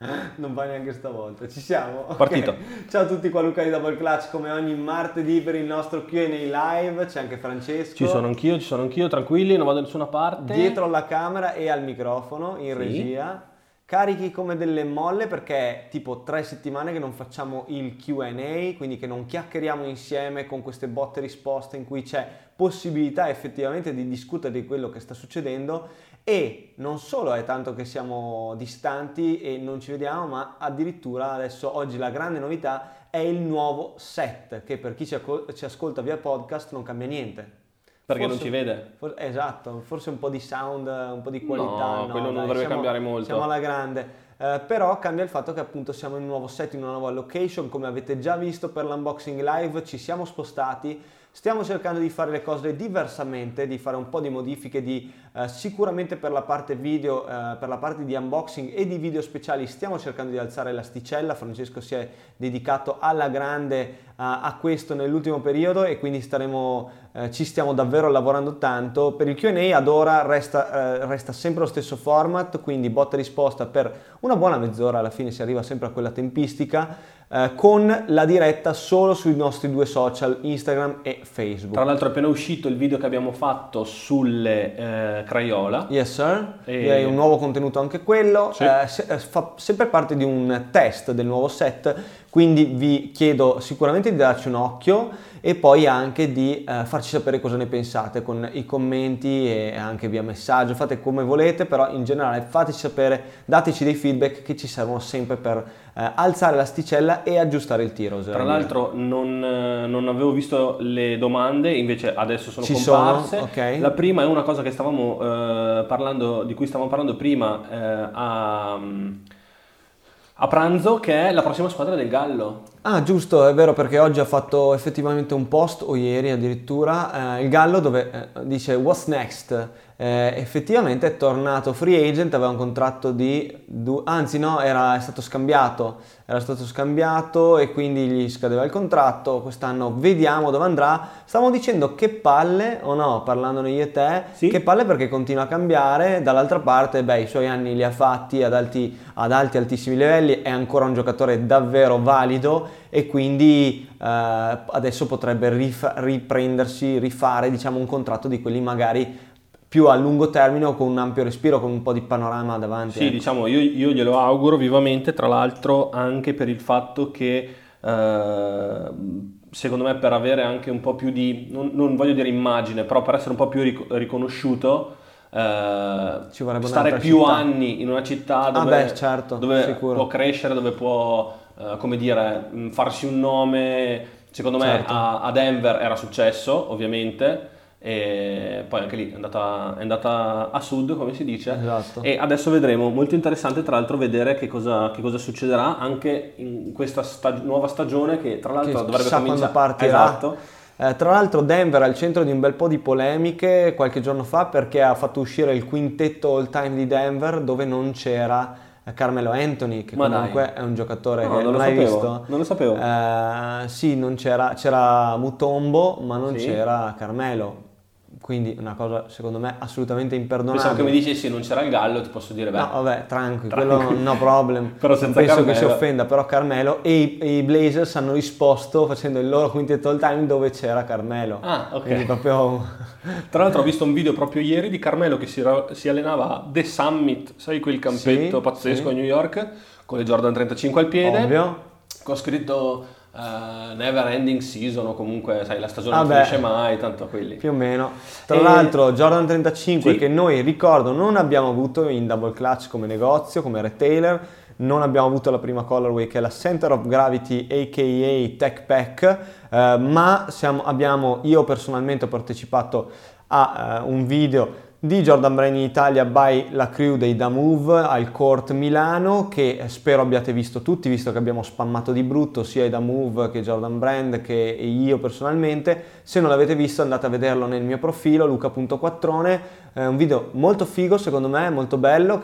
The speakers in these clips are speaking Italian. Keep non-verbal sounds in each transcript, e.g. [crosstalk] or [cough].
[laughs] Non va neanche stavolta, ci siamo? Ok. Partito. Ciao a tutti qua Luca di Double Clutch, come ogni martedì per il nostro Q&A live, c'è anche Francesco. Ci sono anch'io, ci sono anch'io, tranquilli, non vado da nessuna parte. Dietro alla camera e al microfono, in Sì. regia. Carichi come delle molle perché è tipo tre settimane che non facciamo il Q&A, quindi che non chiacchieriamo insieme con queste botte risposte in cui c'è possibilità effettivamente di discutere di quello che sta succedendo e non solo è tanto che siamo distanti e non ci vediamo, ma addirittura adesso oggi la grande novità è il nuovo set che per chi ci, acco- ci ascolta via podcast non cambia niente. Perché non Forse- ci vede. for- esatto, forse un po' di sound, un po' di qualità. No, quello non dai, dovrebbe siamo- cambiare molto. Siamo alla grande. Eh, però cambia il fatto che appunto siamo in un nuovo set, in una nuova location, come avete già visto per l'unboxing live, ci siamo spostati, stiamo cercando di fare le cose diversamente, di fare un po' di modifiche, di, eh, sicuramente per la parte video, eh, per la parte di unboxing e di video speciali stiamo cercando di alzare l'asticella, Francesco si è dedicato alla grande eh, a questo nell'ultimo periodo e quindi staremo, eh, ci stiamo davvero lavorando tanto. Per il Q&A ad ora resta, eh, resta sempre lo stesso format, quindi botta risposta per una buona mezz'ora, alla fine si arriva sempre a quella tempistica, eh, con la diretta solo sui nostri due social, Instagram e Facebook. Tra l'altro è appena uscito il video che abbiamo fatto sulle eh, Crayola. Yes sir, E- un nuovo contenuto anche quello, Sì. Eh, se- eh, fa sempre parte di un test del nuovo set, quindi vi chiedo sicuramente di darci un occhio e poi anche di eh, farci sapere cosa ne pensate con i commenti e anche via messaggio, fate come volete, però in generale fateci sapere, dateci dei feedback che ci servono sempre per eh, alzare l'asticella e aggiustare il tiro. Tra l'altro non, eh, non avevo visto le domande, invece adesso sono Ci comparse. sono, ok. La prima è una cosa che stavamo eh, parlando, di cui stavamo parlando prima eh, a, a pranzo, che è la prossima squadra del Gallo. Ah, giusto, è vero perché oggi ha fatto effettivamente un post, o ieri addirittura, eh, il Gallo dove eh, dice What's next? Eh, effettivamente è tornato free agent, aveva un contratto di... du- anzi no, era, è stato scambiato, era stato scambiato e quindi gli scadeva il contratto, quest'anno vediamo dove andrà. Stavamo dicendo che palle, o no, parlandone io e te, Sì. che palle perché continua a cambiare, dall'altra parte, beh, i suoi anni li ha fatti ad alti, ad alti altissimi livelli, è ancora un giocatore davvero valido e quindi eh, adesso potrebbe rif- riprendersi, rifare diciamo un contratto di quelli magari più a lungo termine o con un ampio respiro, con un po' di panorama davanti. Sì, ecco. diciamo, io, io glielo auguro vivamente, tra l'altro anche per il fatto che eh, secondo me per avere anche un po' più di, non, non voglio dire immagine, però per essere un po' più ric- riconosciuto, eh, stare più città. anni in una città Ah, dove, beh, certo, dove può crescere, dove può, eh, come dire, farsi un nome, secondo me Certo. a, a Denver era successo, ovviamente. E poi anche lì è andata, è andata a sud, come si dice, Esatto. e adesso vedremo, molto interessante tra l'altro vedere che cosa, che cosa succederà anche in questa stag- nuova stagione che tra l'altro Che dovrebbe cominciare. partirà. Esatto. Eh, tra l'altro Denver è al centro di un bel po' di polemiche qualche giorno fa perché ha fatto uscire il quintetto all time di Denver dove non c'era Carmelo Anthony che Ma comunque è un giocatore No, che non lo hai sapevo, visto. non lo sapevo. Eh, sì, non c'era, c'era Mutombo ma non Sì. c'era Carmelo. Quindi una cosa secondo me assolutamente imperdonabile. Pensavo che mi dicessi non c'era il gallo, ti posso dire, beh, No, vabbè, tranquillo, Tranquillo. quello no problem. [laughs] Però non senza penso che si Carmelo. offenda, però Carmelo e i, i Blazers hanno risposto facendo il loro quintetto all time dove c'era Carmelo. Ah, ok. Quindi proprio [laughs] Tra l'altro ho visto un video proprio ieri di Carmelo che si, ra- si allenava a The Summit, sai quel campetto Sì, pazzesco sì. a New York, con le Jordan 35 al piede, ovvio. con scritto eh, Never Ending Season o comunque, sai, la stagione Ah, non beh. finisce mai, tanto quelli. Più o meno. Tra E- l'altro Jordan 35 Sì. che noi ricordo non abbiamo avuto in Double Clutch come negozio, come retailer, non abbiamo avuto la prima colorway che è la Center of Gravity aka Tech Pack, eh, ma siamo- abbiamo, io personalmente ho partecipato a eh, un video di Jordan Brand in Italia by la crew dei Da Move al Court Milano che spero abbiate visto tutti visto che abbiamo spammato di brutto sia i Da Move che Jordan Brand che io personalmente. Se non l'avete visto andate a vederlo nel mio profilo luca.quattrone è un video molto figo secondo me molto bello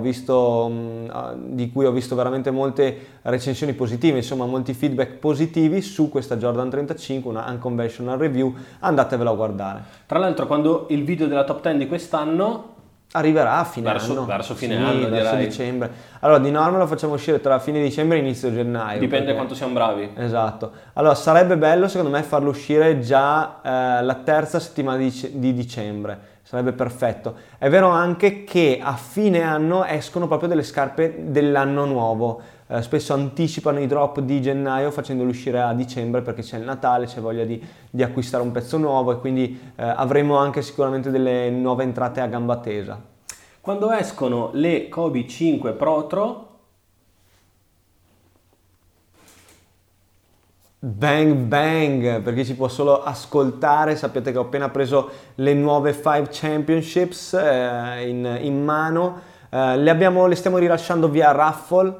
visto mh, ah, di cui ho visto veramente molte recensioni positive insomma molti feedback positivi su questa Jordan 35 una unconventional review. Andatevelo a guardare. Tra l'altro quando il video della top 10 di quest'anno Arriverà a fine Verso- anno. verso fine Sì, anno, verso direi. dicembre. Allora, di norma lo facciamo uscire tra fine dicembre e inizio gennaio. Dipende perché- quanto siamo bravi. Esatto. Allora, sarebbe bello secondo me farlo uscire già eh, la terza settimana di, di dicembre. Sarebbe perfetto. È vero anche che a fine anno escono proprio delle scarpe dell'anno nuovo. Eh, spesso anticipano i drop di gennaio facendoli uscire a dicembre perché c'è il Natale, c'è voglia di, di acquistare un pezzo nuovo e quindi eh, avremo anche sicuramente delle nuove entrate a gamba tesa. Quando escono le Kobe 5 Protro, Bang bang, per chi ci può solo ascoltare, sappiate che ho appena preso le nuove 5 Championships eh, in, in mano, Eh, le, abbiamo- le stiamo rilasciando via raffle,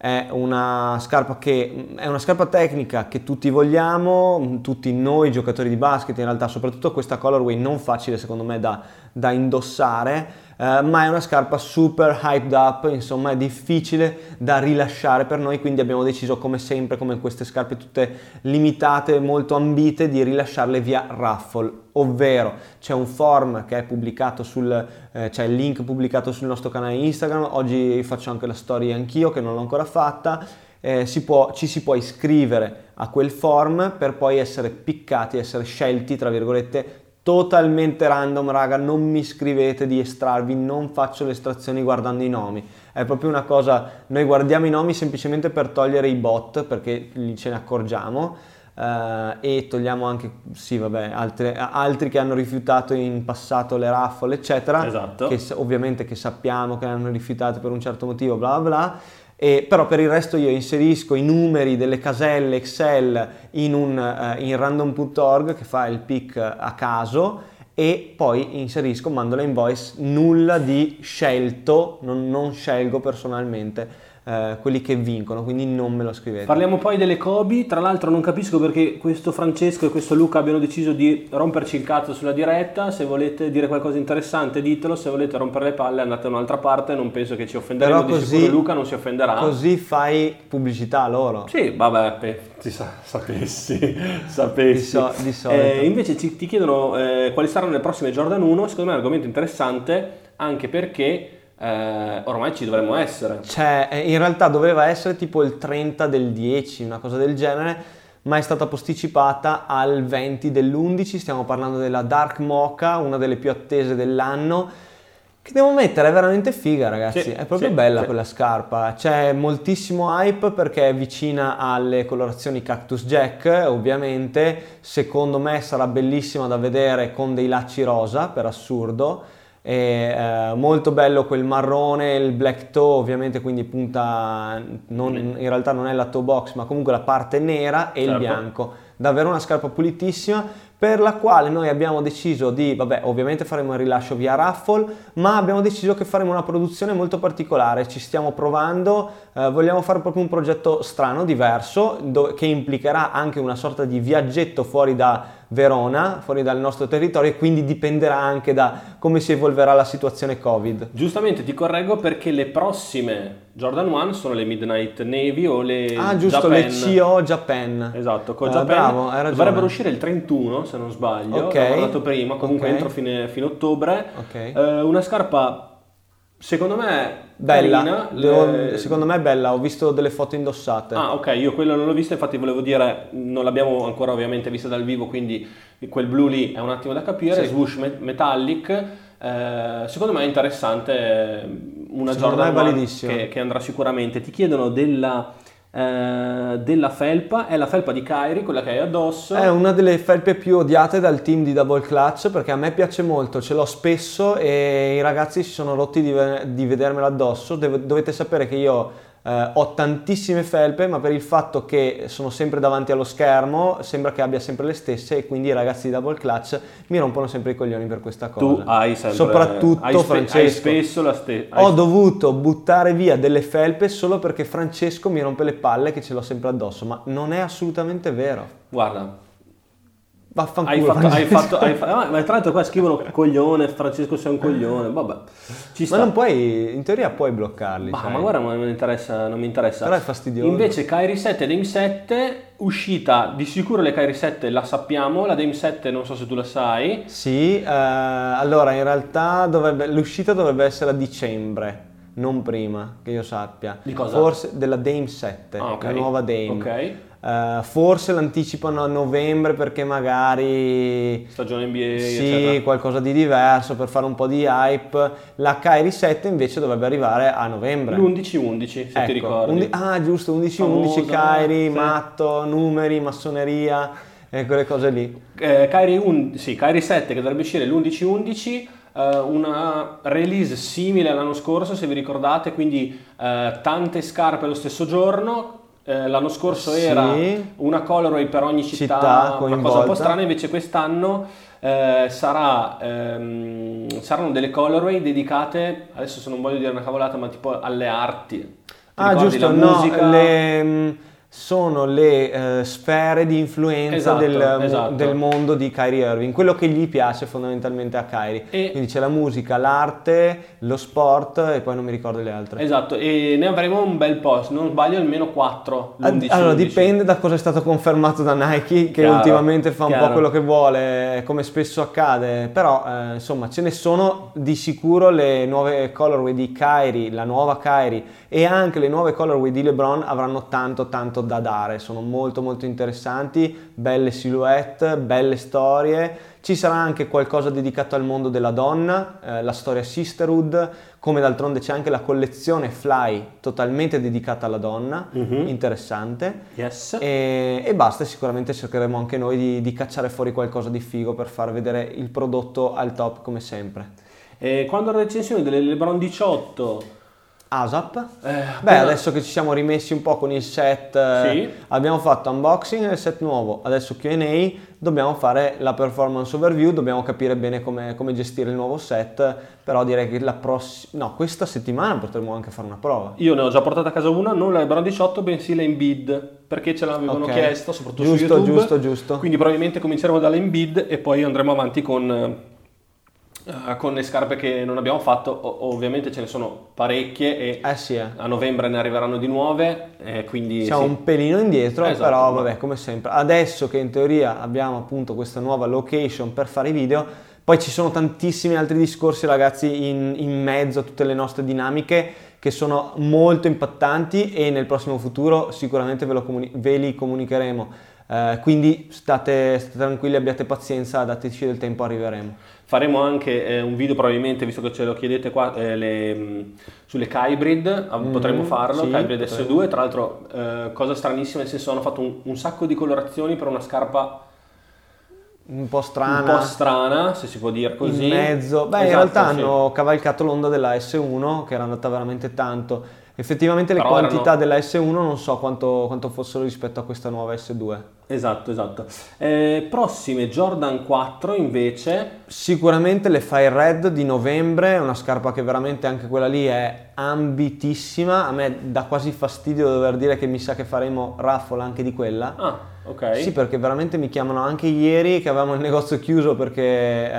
è una scarpa che è una scarpa tecnica che tutti vogliamo, tutti noi giocatori di basket, in realtà soprattutto questa colorway non facile secondo me da, da indossare, eh, ma è una scarpa super hyped up, insomma è difficile da rilasciare per noi, quindi abbiamo deciso come sempre, come queste scarpe tutte limitate, molto ambite, di rilasciarle via raffle, ovvero c'è un form che è pubblicato sul, eh, c'è il link pubblicato sul nostro canale Instagram, oggi faccio anche la story anch'io che non l'ho ancora fatta, eh, si può- ci si può iscrivere a quel form per poi essere piccati, essere scelti, tra virgolette, totalmente random, raga, non mi scrivete di estrarvi, non faccio le estrazioni guardando i nomi. È proprio una cosa, noi guardiamo i nomi semplicemente per togliere i bot, perché lì ce ne accorgiamo, eh, e togliamo anche, sì vabbè, altre- altri che hanno rifiutato in passato le raffole, eccetera, Esatto. che ovviamente che sappiamo che hanno rifiutato per un certo motivo, bla bla bla. E, però per il resto io inserisco i numeri delle caselle Excel in, un, eh, in random.org che fa il pick a caso e poi inserisco, mando la invoice, nulla di scelto, non, non scelgo personalmente eh, quelli che vincono, quindi non me lo scrivete. Parliamo poi delle Kobe, tra l'altro non capisco perché questo Francesco e questo Luca abbiano deciso di romperci il cazzo sulla diretta, se volete dire qualcosa di interessante ditelo, se volete rompere le palle andate da un'altra parte, non penso che ci offenderemo, Però di così- sicuro Luca non si offenderà. Così fai pubblicità a loro. Sì, vabbè, pe- ti sa- sapessi, [laughs] sapessi. Di so- di solito. Eh, invece ci- ti chiedono eh, quali saranno le prossime Jordan 1, secondo me è un argomento interessante anche perché eh, ormai ci dovremmo essere. Cioè, eh, in realtà doveva essere tipo il 30 del 10, una cosa del genere, ma è stata posticipata al 20 dell'11. Stiamo parlando della Dark Mocha, una delle più attese dell'anno. Che devo mettere, è veramente figa, ragazzi. Sì, è proprio sì, bella sì. quella scarpa. C'è moltissimo hype perché è vicina alle colorazioni Cactus Jack, ovviamente. Secondo me sarà bellissima da vedere con dei lacci rosa, per assurdo. E, eh, molto bello quel marrone, il black toe ovviamente quindi punta, non- in realtà non è la toe box ma comunque la parte nera e il Certo. bianco, davvero una scarpa pulitissima per la quale noi abbiamo deciso di, vabbè ovviamente faremo il rilascio via raffle ma abbiamo deciso che faremo una produzione molto particolare, ci stiamo provando, eh, vogliamo fare proprio un progetto strano, diverso, do- che implicherà anche una sorta di viaggetto fuori da Verona, fuori dal nostro territorio e quindi dipenderà anche da come si evolverà la situazione Covid. Giustamente ti correggo perché le prossime Jordan 1 sono le Midnight Navy o le Ah, giusto, Japan. le CO Japan. Esatto, con Eh, Japan bravo, hai ragione. dovrebbero uscire il 31 se non sbaglio, Ok, l'ho guardato prima, comunque ok. entro fine, fine ottobre. Ok. Eh, una scarpa secondo me Bella, devo- secondo me è bella, ho visto delle foto indossate. Ah, ok, io quello non l'ho visto, infatti volevo dire, non l'abbiamo ancora ovviamente vista dal vivo, quindi quel blu lì è un attimo da capire, Sì. swoosh me- metallic, eh, secondo me è interessante, eh, una Secondo Jordan me è 1 validissimo. che, che andrà sicuramente. Ti chiedono della, eh, della felpa, è la felpa di Kyrie, quella che hai addosso. È una delle felpe più odiate dal team di Double Clutch perché a me piace molto, ce l'ho spesso e i ragazzi si sono rotti di, di vedermela addosso. Dov- dovete sapere che io eh, ho tantissime felpe, ma per il fatto che sono sempre davanti allo schermo sembra che abbia sempre le stesse e quindi i ragazzi di Double Clutch mi rompono sempre i coglioni per questa cosa. tu hai sempre... Soprattutto hai, spe- Francesco. hai spesso la stessa... Ho dovuto buttare via delle felpe solo perché Francesco mi rompe le palle che ce l'ho sempre addosso, ma non è assolutamente vero. Guarda, Vaffanculo. Hai fatto, hai fatto, hai fatto- ah, ma tra l'altro qua scrivono coglione, Francesco sei un coglione, vabbè. Ci Ma sta. non puoi, in teoria puoi bloccarli. Ma, sai. ma guarda, ma non mi interessa, non mi interessa. Però è fastidioso. Invece Kairi 7 e Dame 7, uscita, di sicuro le Kairi 7 la sappiamo, la Dame 7 non so se tu la sai. Sì, eh, allora in realtà dovrebbe- l'uscita dovrebbe essere a dicembre, non prima, che io sappia. Di cosa? Forse della Dame 7, Ah, ok. la nuova Dame. Ok. Eh, forse l'anticipano a novembre perché magari Stagione NBA, sì, eccetera. qualcosa di diverso per fare un po' di hype. La Kairi 7 invece dovrebbe arrivare a novembre. L'11-11, se ti Ecco, ricordi. undi- ah, giusto, 11-11, Famosa, Kairi, sì. matto, numeri, massoneria e quelle cose lì. Eh, Kairi, un- sì, Kairi 7 che dovrebbe uscire l'11-11, eh, una release simile all'anno scorso se vi ricordate, quindi eh, tante scarpe lo stesso giorno. Eh, l'anno scorso Sì. era una colorway per ogni città, Città una cosa un po' strana, invece quest'anno eh, sarà, ehm, saranno delle colorway dedicate, adesso se non voglio dire una cavolata, ma tipo alle arti. Ti Ah, giusto, la no, musica? le, mm, sono le eh, sfere di influenza Esatto, del, mo- esatto. del mondo di Kyrie Irving, quello che gli piace fondamentalmente a Kyrie. E- Quindi c'è la musica, l'arte, lo sport e poi non mi ricordo le altre. Esatto, e ne avremo un bel po', se non sbaglio almeno 4. Ad- Allora dipende da cosa è stato confermato da Nike, che Chiaro, ultimamente fa un chiaro. po' quello che vuole, come spesso accade, però eh, insomma ce ne sono di sicuro le nuove colorway di Kyrie, la nuova Kyrie e anche le nuove colorway di LeBron avranno tanto tanto da dare, sono molto molto interessanti, belle silhouette, belle storie, ci sarà anche qualcosa dedicato al mondo della donna, eh, la storia Sisterhood, come d'altronde c'è anche la collezione Fly totalmente dedicata alla donna, Mhm. interessante. Yes. E, e basta, sicuramente cercheremo anche noi di, di cacciare fuori qualcosa di figo per far vedere il prodotto al top come sempre. E quando la recensione delle LeBron 18, ASAP. eh, Beh, appena- adesso che ci siamo rimessi un po' con il set, eh, Sì. abbiamo fatto unboxing del set nuovo, adesso Q&A, dobbiamo fare la performance overview, dobbiamo capire bene come, come gestire il nuovo set, però direi che la prossima, no, questa settimana potremmo anche fare una prova. io ne ho già portata a casa una, non la LeBron 18, bensì la Embed, perché ce l'avevano Ok. chiesto, soprattutto Giusto, su YouTube. giusto, giusto. Quindi probabilmente cominceremo dalla Embed e poi andremo avanti con, eh, con le scarpe che non abbiamo fatto. Ovviamente ce ne sono parecchie e Eh sì, eh. a novembre ne arriveranno di nuove, eh, quindi Siamo sì. un pelino indietro, Esatto, però vabbè, come sempre. Adesso che in teoria abbiamo appunto questa nuova location per fare i video, poi ci sono tantissimi altri discorsi, ragazzi, in, in mezzo a tutte le nostre dinamiche che sono molto impattanti e nel prossimo futuro sicuramente ve, comuni- ve li comunicheremo. Eh, quindi state, state tranquilli, abbiate pazienza, dateci del tempo, arriveremo. Faremo anche eh, un video probabilmente, visto che ce lo chiedete qua, eh, le, mh, sulle Kybrid, ah, potremmo farlo, Mm, sì, Kybrid potremmo. S2, tra l'altro eh, cosa stranissima, nel senso hanno fatto un, un sacco di colorazioni per una scarpa Un po' strana. un po' strana, se si può dire così. in mezzo. Beh, in Esatto, realtà sì. hanno cavalcato l'onda della S1 che era andata veramente tanto. Effettivamente le Però quantità erano- della S1 non so quanto, quanto fossero rispetto a questa nuova S2. Esatto, esatto. Eh, prossime Jordan 4 invece, Sicuramente le Fire Red di novembre, è una scarpa che veramente anche quella lì è ambitissima. A me dà quasi fastidio dover dire che mi sa che faremo raffle anche di quella. ah, ok. Sì, perché veramente mi chiamano anche ieri che avevamo il negozio chiuso perché eh,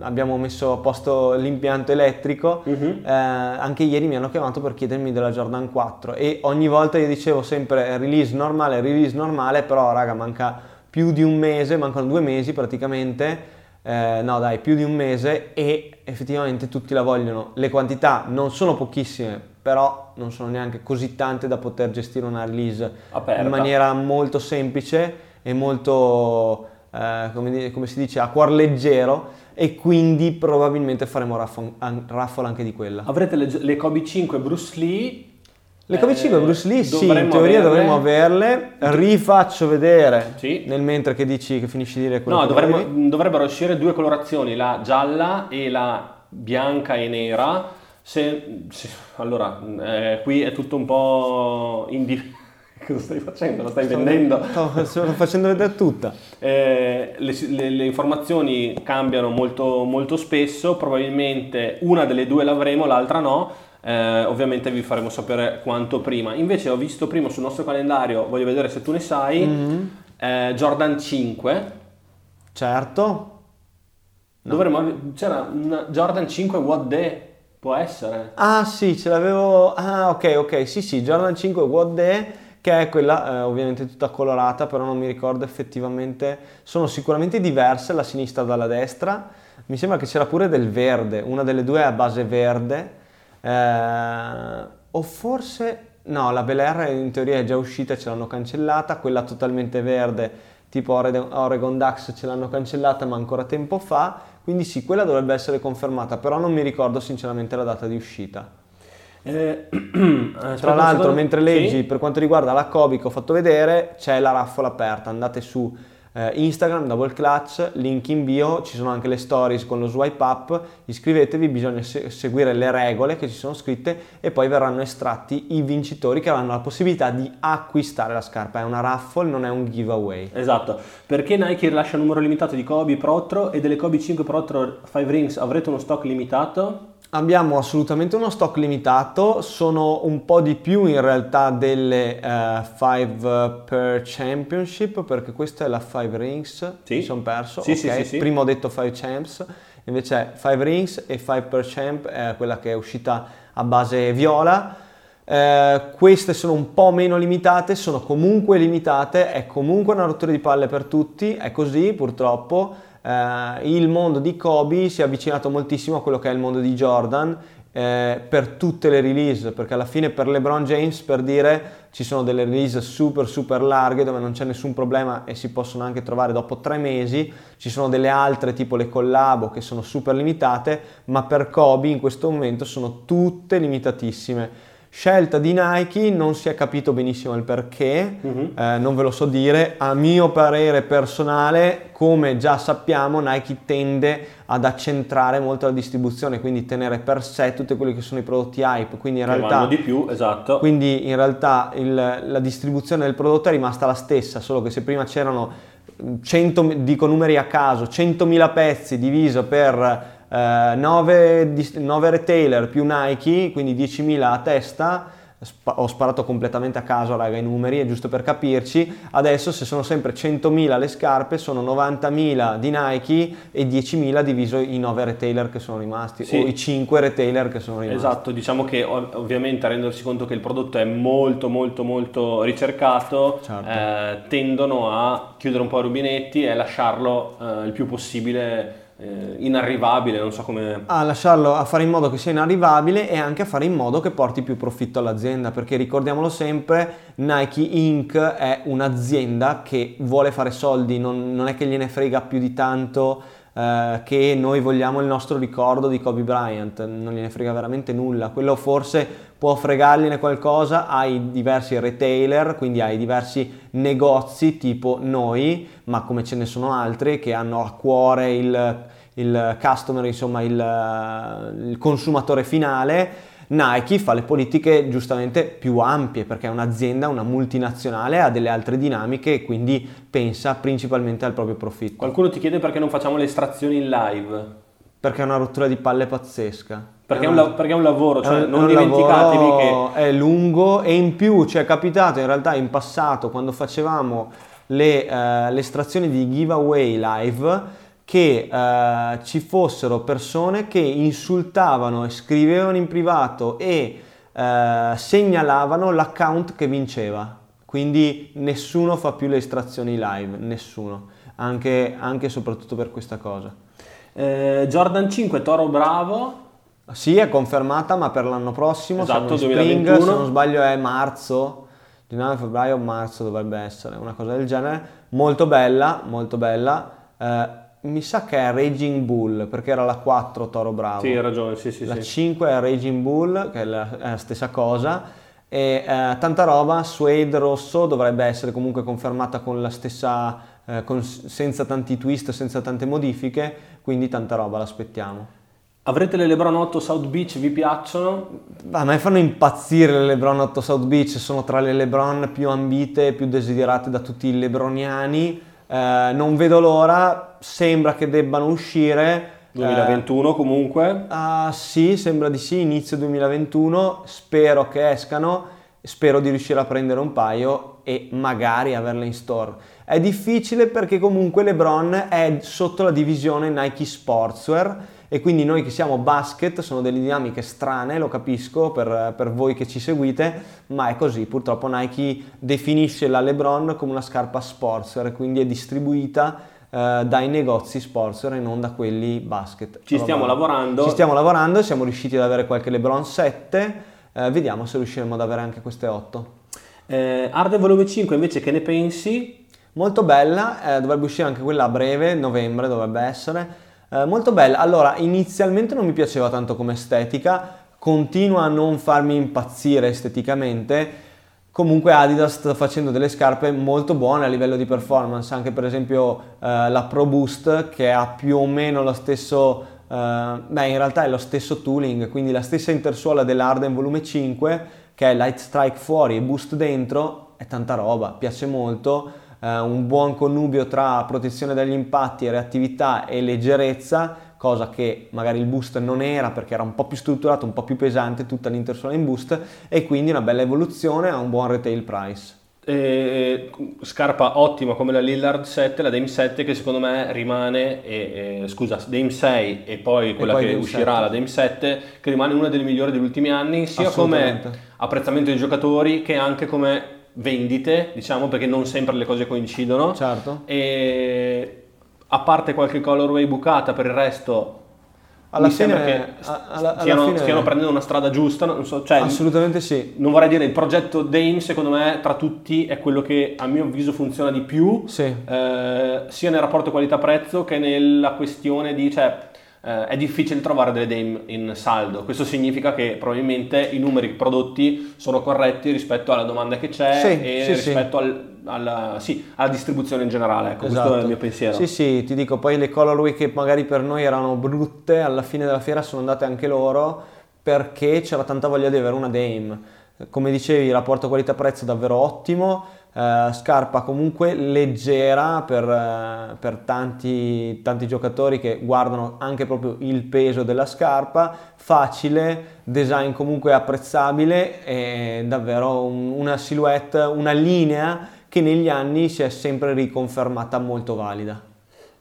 abbiamo messo a posto l'impianto elettrico. Mhm. Eh, anche ieri mi hanno chiamato per chiedermi della Jordan 4 e ogni volta io dicevo sempre release normale, release normale, però raga manca più di un mese, mancano due mesi praticamente. Eh, no dai, più di un mese e effettivamente tutti la vogliono. Le quantità non sono pochissime, però non sono neanche così tante da poter gestire una release Aperta. in maniera molto semplice e molto, eh, come, come si dice, a cuor leggero e quindi probabilmente faremo raffle anche di quella. Avrete le, le Kobe 5 Bruce Lee. Le Kobe 5 Eh, Bruce Lee, sì, in teoria averle. dovremmo averle. Rifaccio vedere Sì. nel mentre che dici che finisci di dire quello No, dovremmo- dovrebbero uscire due colorazioni, la gialla e la bianca e nera. Se, se- allora, eh, qui è tutto un po' indi... [laughs] Cosa stai facendo? La stai vendendo? [laughs] Sto, sto facendo vedere tutta. Eh, le, le- le informazioni cambiano molto, molto spesso, probabilmente una delle due l'avremo, l'altra no. Eh, ovviamente vi faremo sapere quanto prima. Invece ho visto prima sul nostro calendario, voglio vedere se tu ne sai, Mm-hmm. eh, Jordan 5. Certo. No. Dovremmo, c'era una Jordan 5 What Day, può essere? Ah sì, ce l'avevo... Ah ok, ok, sì sì, Jordan 5 What Day che è quella eh, ovviamente tutta colorata, però non mi ricordo effettivamente, sono sicuramente diverse la sinistra dalla destra, mi sembra che c'era pure del verde, una delle due è a base verde, eh, o forse, no, la Bel Air in teoria è già uscita ce l'hanno cancellata, quella totalmente verde tipo Oregon Ducks ce l'hanno cancellata ma ancora tempo fa, quindi sì, quella dovrebbe essere confermata, però non mi ricordo sinceramente la data di uscita. Eh, [clears throat] Tra l'altro, mentre leggi sì? per quanto riguarda la Kobe che ho fatto vedere, c'è la raffola aperta. Andate su eh, Instagram, Double Clutch, link in bio, ci sono anche le stories con lo swipe up. Iscrivetevi, bisogna se- seguire le regole che ci sono scritte e poi verranno estratti i vincitori che avranno la possibilità di acquistare la scarpa. È una raffle, non è un giveaway. Esatto, perché Nike rilascia un numero limitato di Kobe Protro e delle Kobe 5 Protro 5 Rings avrete uno stock limitato? Abbiamo assolutamente uno stock limitato, sono un po' di più in realtà delle 5 uh, per Championship perché questa è la 5 Rings, sì. mi sono perso, sì, okay. sì, prima ho detto 5 Champs, invece 5 Rings e 5 per Champ è quella che è uscita a base viola. Eh, queste sono un po' meno limitate, sono comunque limitate, è comunque una rottura di palle per tutti, è così purtroppo eh, il mondo di Kobe si è avvicinato moltissimo a quello che è il mondo di Jordan eh, per tutte le release, perché alla fine per LeBron James, per dire, ci sono delle release super super larghe dove non c'è nessun problema e si possono anche trovare dopo tre mesi, ci sono delle altre tipo le collabo che sono super limitate, ma per Kobe in questo momento sono tutte limitatissime. Scelta di Nike, non si è capito benissimo il perché, uh-huh. eh, non ve lo so dire, a mio parere personale, come già sappiamo, Nike tende ad accentrare molto la distribuzione, quindi tenere per sé tutti quelli che sono i prodotti hype, quindi in che realtà... di più, esatto. Quindi in realtà il, la distribuzione del prodotto è rimasta la stessa, solo che se prima c'erano 100, dico numeri a caso, 100.000 pezzi diviso per 9, eh, 9 retailer più Nike, quindi 10.000 a testa, ho sparato completamente a caso raga i numeri, è giusto per capirci, adesso se sono sempre 100.000 le scarpe sono 90.000 di Nike e 10.000 diviso i 9 retailer che sono rimasti sì. o i 5 retailer che sono rimasti. Esatto, diciamo che ovviamente a rendersi conto che il prodotto è molto molto molto ricercato certo. eh, tendono a chiudere un po' i rubinetti e lasciarlo eh, il più possibile eh, inarrivabile, non so come... A lasciarlo, a fare in modo che sia inarrivabile e anche a fare in modo che porti più profitto all'azienda, perché ricordiamolo sempre, Nike Inc. è un'azienda che vuole fare soldi, non, non è che gliene frega più di tanto eh, che noi vogliamo il nostro ricordo di Kobe Bryant, non gliene frega veramente nulla, quello forse può fregargliene qualcosa ai diversi retailer, quindi ai diversi negozi tipo noi, ma come ce ne sono altri che hanno a cuore il, il customer, insomma il, il consumatore finale. Nike fa le politiche giustamente più ampie perché è un'azienda, una multinazionale, ha delle altre dinamiche e quindi pensa principalmente al proprio profitto. Qualcuno ti chiede perché non facciamo le estrazioni in live? Perché è una rottura di palle pazzesca. Perché è, un, perché è un lavoro, cioè è, non è dimenticatevi che... È lungo e in più ci è capitato in realtà in passato quando facevamo le, uh, le estrazioni di giveaway live che uh, ci fossero persone che insultavano e scrivevano in privato e uh, segnalavano l'account che vinceva. Quindi nessuno fa più le estrazioni live, nessuno, anche, anche e soprattutto per questa cosa. Eh, Jordan 5 Toro Bravo sì, è confermata, ma per l'anno prossimo, esatto, spring, 2021. se non sbaglio è marzo, 19 febbraio o marzo dovrebbe essere, una cosa del genere. Molto bella, molto bella. Eh, mi sa che è Raging Bull, perché era la 4 Toro Bravo. Sì, hai ragione, sì, sì. La sì. 5 è Raging Bull, che è la, è la stessa cosa. E eh, tanta roba, Suede rosso dovrebbe essere comunque confermata con la stessa, eh, con, senza tanti twist, senza tante modifiche, quindi tanta roba l'aspettiamo. Avrete le Lebron 8 South Beach, vi piacciono? A me fanno impazzire le Lebron 8 South Beach, sono tra le Lebron più ambite e più desiderate da tutti i lebroniani. Eh, non vedo l'ora, sembra che debbano uscire. 2021 eh, comunque? Uh, sì, sembra di sì, inizio 2021, spero che escano. spero di riuscire a prendere un paio e magari averle in store. È difficile perché comunque LeBron è sotto la divisione Nike Sportswear e quindi noi che siamo basket sono delle dinamiche strane, lo capisco per, per voi che ci seguite, ma è così, purtroppo Nike definisce la LeBron come una scarpa sportswear, quindi è distribuita eh, dai negozi sportswear e non da quelli basket. Ci stiamo lavorando. Ci stiamo lavorando, siamo riusciti ad avere qualche LeBron 7, eh, vediamo se riusciremo ad avere anche queste 8. Eh, Arde Volume 5 invece che ne pensi? Molto bella, eh, dovrebbe uscire anche quella a breve, novembre dovrebbe essere. Eh, molto bella. Allora, inizialmente non mi piaceva tanto come estetica, continua a non farmi impazzire esteticamente. Comunque Adidas sta facendo delle scarpe molto buone a livello di performance, anche per esempio eh, la Pro Boost che ha più o meno lo stesso, eh, beh in realtà è lo stesso tooling, quindi la stessa intersuola dell'Arden volume 5 che è Light Strike fuori e Boost dentro, è tanta roba, piace molto eh, un buon connubio tra protezione dagli impatti, reattività e leggerezza, cosa che magari il boost non era perché era un po' più strutturato, un po' più pesante tutta l'intersuola in boost e quindi una bella evoluzione a un buon retail price. Eh, scarpa ottima come la Lillard 7, la Dame 7 che secondo me rimane, eh, eh, scusa, Dame 6 e poi quella e poi che Dame uscirà, 7. la Dame 7, che rimane una delle migliori degli ultimi anni, sia come apprezzamento dei giocatori che anche come vendite, diciamo, perché non sempre le cose coincidono. Certo. E a parte qualche colorway bucata, per il resto alla fine, che alla, alla stiano, fine... stiano, prendendo una strada giusta. Non so, cioè, Assolutamente sì. Non vorrei dire, il progetto Dame secondo me tra tutti è quello che a mio avviso funziona di più, sì. eh, sia nel rapporto qualità-prezzo che nella questione di... Cioè, eh, è difficile trovare delle Dame in saldo. Questo significa che probabilmente i numeri prodotti sono corretti rispetto alla domanda che c'è sì, e sì, rispetto sì. Al, alla, alla, distribuzione in generale. Ecco, esatto. questo è il mio pensiero. Sì, sì, ti dico, poi le colorway che magari per noi erano brutte, alla fine della fiera sono andate anche loro perché c'era tanta voglia di avere una Dame. Come dicevi, il rapporto qualità-prezzo è davvero ottimo Uh, scarpa comunque leggera per, uh, per tanti, tanti, giocatori che guardano anche proprio il peso della scarpa, facile, design comunque apprezzabile e davvero un, una silhouette, una linea che negli anni si è sempre riconfermata molto valida.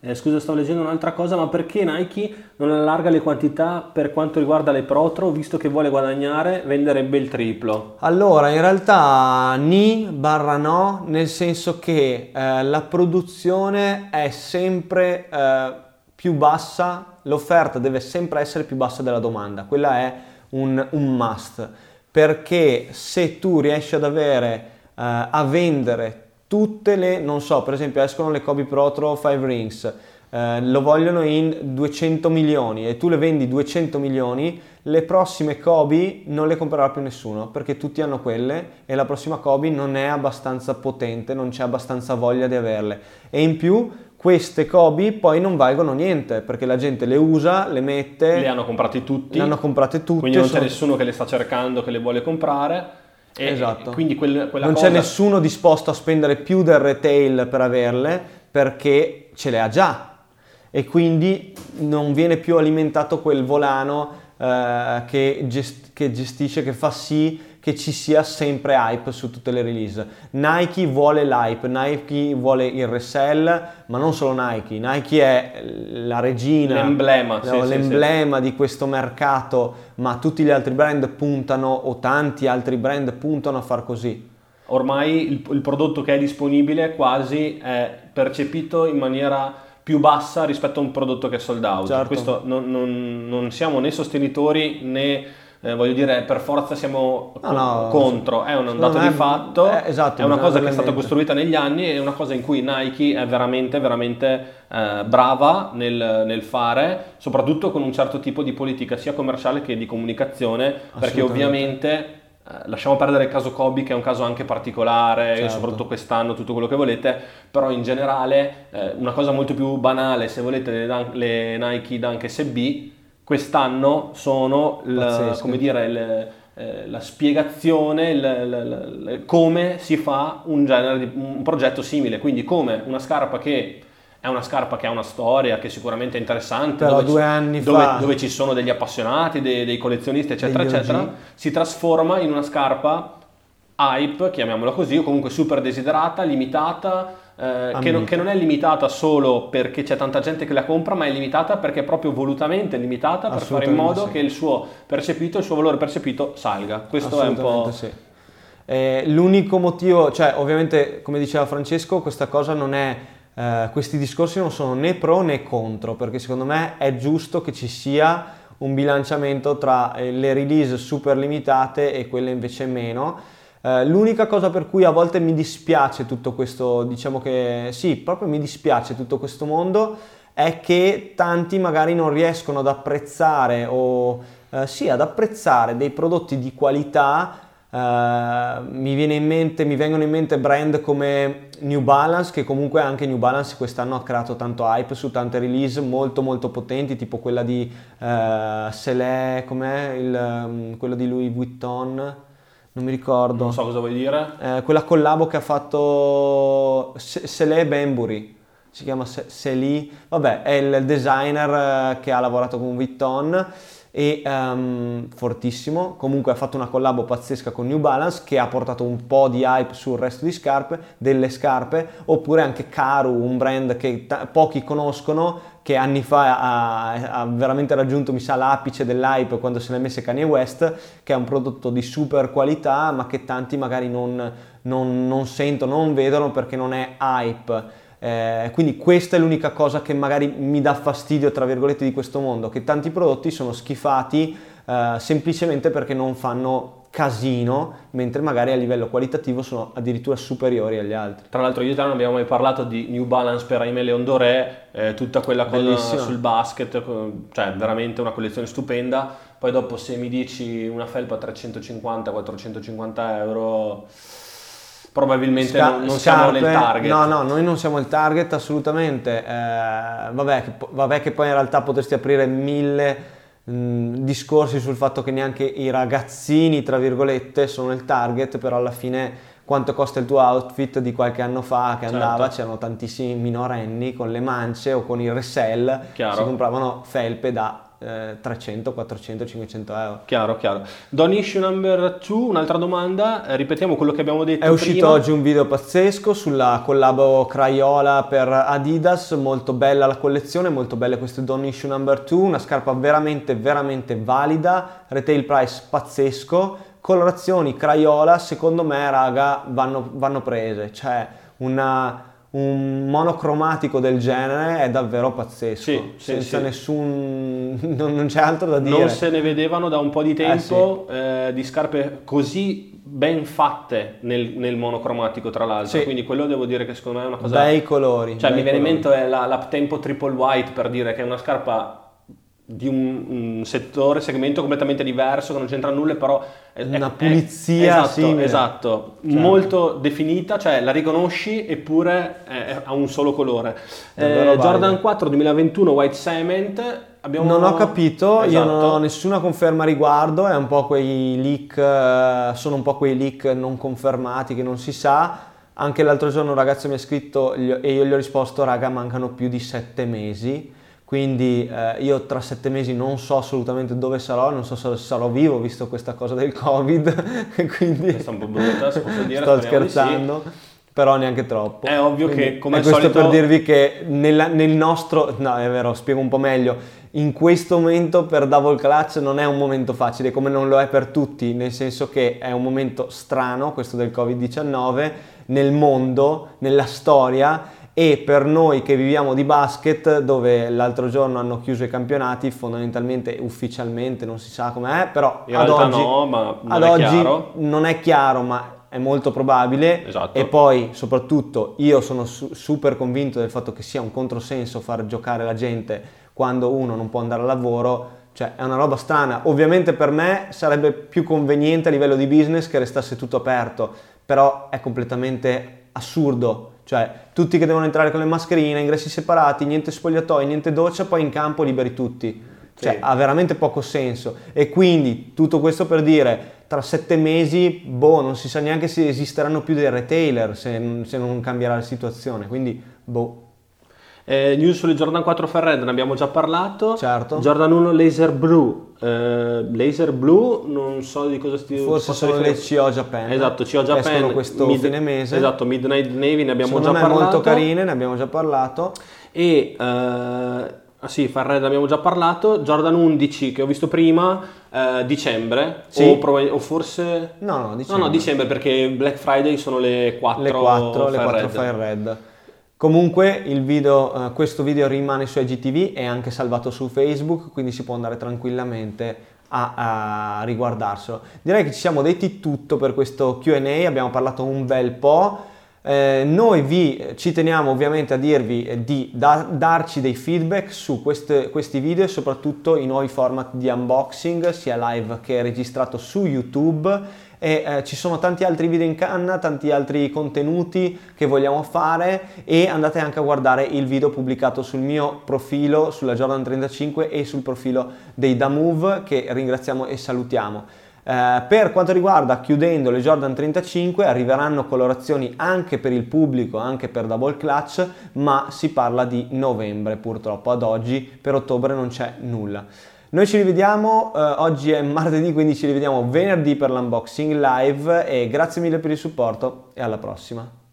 Eh, scusa, sto leggendo un'altra cosa, ma perché Nike non allarga le quantità per quanto riguarda le Protro, visto che vuole guadagnare, venderebbe il triplo? Allora, in realtà ni barra no, nel senso che eh, la produzione è sempre eh, più bassa, l'offerta deve sempre essere più bassa della domanda, quella è un, un must, perché se tu riesci ad avere, eh, a vendere tutte le, non so, per esempio escono le Kobe Protro 5 Rings, eh, lo vogliono in 200 milioni e tu le vendi 200 milioni, le prossime Kobe non le comprerà più nessuno perché tutti hanno quelle e la prossima Kobe non è abbastanza potente, non c'è abbastanza voglia di averle. E in più queste Kobe poi non valgono niente perché la gente le usa, le mette. Le hanno comprate tutte. Le hanno comprate tutte. Quindi non c'è sono... nessuno che le sta cercando, che le vuole comprare. E esatto. Quindi quel, non cosa... c'è nessuno disposto a spendere più del retail per averle perché ce le ha già e quindi non viene più alimentato quel volano eh, che, gest- che gestisce, che fa sì che ci sia sempre hype su tutte le release. Nike vuole l'hype, Nike vuole il resell, ma non solo Nike, Nike è la regina, l'emblema, no, sì, l'emblema sì, di questo mercato, ma tutti gli altri brand puntano o tanti altri brand puntano a far così. Ormai il, il prodotto che è disponibile quasi è percepito in maniera più bassa rispetto a un prodotto che è sold out. Certo. Questo non, non, non siamo né sostenitori né eh, voglio dire, per forza siamo no, no, contro, è un dato di fatto, è, esatto, è una cosa che è stata costruita negli anni, è una cosa in cui Nike è veramente, veramente eh, brava nel, nel, fare, soprattutto con un certo tipo di politica sia commerciale che di comunicazione, perché ovviamente... Eh, lasciamo perdere il caso Kobe che è un caso anche particolare, certo. soprattutto quest'anno, tutto quello che volete, però in generale eh, una cosa molto più banale, se volete le, le Nike Dunk SB quest'anno sono la, dire, le, eh, la spiegazione, le, le, come si fa un, di, un progetto simile, quindi come una scarpa che è una scarpa che ha una storia, che sicuramente è interessante, Però dove, due anni dove, fa... dove ci sono degli appassionati, dei, dei collezionisti, eccetera, eccetera, si trasforma in una scarpa hype, chiamiamola così, o comunque super desiderata, limitata, eh, che, non, che, non, è limitata solo perché c'è tanta gente che la compra, ma è limitata perché è proprio volutamente limitata per fare in modo sì. che il suo percepito, il suo valore percepito salga. Questo è un po'... Sì. Eh, l'unico motivo, cioè ovviamente come diceva Francesco, questa cosa non è, eh, questi discorsi non sono né pro né contro, perché secondo me è giusto che ci sia un bilanciamento tra eh, le release super limitate e quelle invece meno. Eh, l'unica cosa per cui a volte mi dispiace tutto questo, diciamo che sì, proprio mi dispiace tutto questo mondo, è che tanti magari non riescono ad apprezzare o eh, sì, ad apprezzare dei prodotti di qualità Uh, mi, mente, mi, vengono in mente brand come New Balance, che comunque anche New Balance quest'anno ha creato tanto hype su tante release molto molto potenti, tipo quella di uh, Selé, com'è? Il, um, quello di Louis Vuitton, non mi ricordo. Non so cosa vuoi dire. Uh, quella collabo che ha fatto Selé Benbury, si chiama Selì, vabbè, è il designer che ha lavorato con Vuitton e um, fortissimo. Comunque ha fatto una collabo pazzesca con New Balance che ha portato un po' di hype sul resto di scarpe, delle scarpe, oppure anche Karu, un brand che t- pochi conoscono, che anni fa ha, ha, veramente raggiunto, mi sa, l'apice dell'hype quando se l'è messa Kanye West, che è un prodotto di super qualità, ma che tanti magari non, non, non sentono, non vedono perché non è hype. Eh, quindi questa è l'unica cosa che magari mi dà fastidio, tra virgolette, di questo mondo, che tanti prodotti sono schifati eh, semplicemente perché non fanno casino, mentre magari a livello qualitativo sono addirittura superiori agli altri. Tra l'altro io e te non abbiamo mai parlato di New Balance per Aime Leon Doré, eh, tutta quella cosa sul basket, cioè veramente una collezione stupenda. Poi dopo se mi dici una felpa 350-450 euro probabilmente Sca- non, non siamo nel target. No, no, noi non siamo il target assolutamente. Eh, vabbè, che, vabbè, che, poi in realtà potresti aprire mille mh, discorsi sul fatto che neanche i ragazzini, tra virgolette, sono il target, però alla fine quanto costa il tuo outfit di qualche anno fa che andava, certo. c'erano tantissimi minorenni con le mance o con il resell, Chiaro. si compravano felpe da 300, 400, 500 euro. Chiaro, chiaro. Don issue number 2, un'altra domanda, eh, ripetiamo quello che abbiamo detto È uscito prima. oggi un video pazzesco sulla collabo Crayola per Adidas, molto bella la collezione, molto belle queste Don issue number 2, una scarpa veramente, veramente valida, retail price pazzesco, colorazioni Crayola, secondo me raga vanno, vanno prese, cioè una un monocromatico del genere è davvero pazzesco. Sì, senza sì, nessun. [laughs] Non, non, c'è altro da dire. Non se ne vedevano da un po' di tempo eh, eh, di scarpe così ben fatte nel, nel monocromatico, tra l'altro. Quindi quello devo dire che secondo me è una cosa. Bei colori. Cioè, mi viene in mente la, la Tempo Triple White per dire che è una scarpa di un, un, settore, segmento completamente diverso, che non c'entra nulla, però è una pulizia è, esatto, simile. esatto, cioè. molto definita, cioè la riconosci eppure è, ha un solo colore. Eh, Jordan 4 2021 White Cement Abbiamo... Non ho capito, esatto. io non ho nessuna conferma a riguardo, è un po' quei leak, eh, sono un po' quei leak non confermati che non si sa. Anche l'altro giorno un ragazzo mi ha scritto e io gli ho risposto, raga, mancano più di sette mesi quindi eh, io tra sette mesi non so assolutamente dove sarò, non so se sarò vivo visto questa cosa del covid, [laughs] quindi Questa è un po' brutta, si dire, [laughs] sto scherzando. Sì. Però neanche troppo. È ovvio quindi, che come è questo solito... per dirvi che nella, nel nostro, no è vero, spiego un po' meglio, in questo momento per Double Clutch non è un momento facile come non lo è per tutti, nel senso che è un momento strano, questo del Covid-19, nel mondo, nella storia e per noi che viviamo di basket dove l'altro giorno hanno chiuso i campionati fondamentalmente ufficialmente non si sa com'è però In ad oggi, no, ma ad è oggi non è chiaro ma è molto probabile. Esatto. e poi soprattutto io sono su- super convinto del fatto che sia un controsenso far giocare la gente quando uno non può andare al lavoro. Cioè è una roba strana. Ovviamente per me sarebbe più conveniente a livello di business che restasse tutto aperto però è completamente assurdo cioè, tutti che devono entrare con le mascherine, ingressi separati, niente spogliatoi, niente doccia, poi in campo liberi tutti. Cioè, sì. ha veramente poco senso. E quindi tutto questo per dire, tra sette mesi, boh, non si sa neanche se esisteranno più dei retailer se, se non cambierà la situazione. Quindi, boh. Eh, news sulle Jordan 4 Ferred ne abbiamo già parlato. Certo. Jordan 1 Laser Blue. Eh, laser Blue, non so di cosa stia Forse sono le CO Japan. Esatto, CO che escono Japan. questo Mid- fine mese. Esatto, Midnight Navy ne abbiamo Secondo già parlato. molto carine, ne abbiamo già parlato. E eh, ah sì, Ferred ne abbiamo già parlato. Jordan 11 che ho visto prima, eh, dicembre. Sì. O, proba- o forse. No, no, No, dicembre. no, dicembre perché Black Friday sono le 4 le 4, le 4 Ferred. Fire Red. Comunque video, eh, questo video rimane su IGTV, è anche salvato su Facebook, quindi si può andare tranquillamente a, a riguardarselo. Direi che ci siamo detti tutto per questo Q&A, abbiamo parlato un bel po'. Eh, noi vi ci teniamo ovviamente a dirvi eh, di da- darci dei feedback su queste- questi video e soprattutto i nuovi format di unboxing, sia live che registrato su YouTube e eh, ci sono tanti altri video in canna, tanti altri contenuti che vogliamo fare e andate anche a guardare il video pubblicato sul mio profilo sulla Jordan 35 e sul profilo dei Da Move che ringraziamo e salutiamo. Eh, per quanto riguarda chiudendo le Jordan 35 arriveranno colorazioni anche per il pubblico, anche per double clutch, ma si parla di novembre purtroppo, ad oggi per ottobre non c'è nulla. Noi ci rivediamo, eh, oggi è martedì quindi ci rivediamo venerdì per l'unboxing live e grazie mille per il supporto e alla prossima.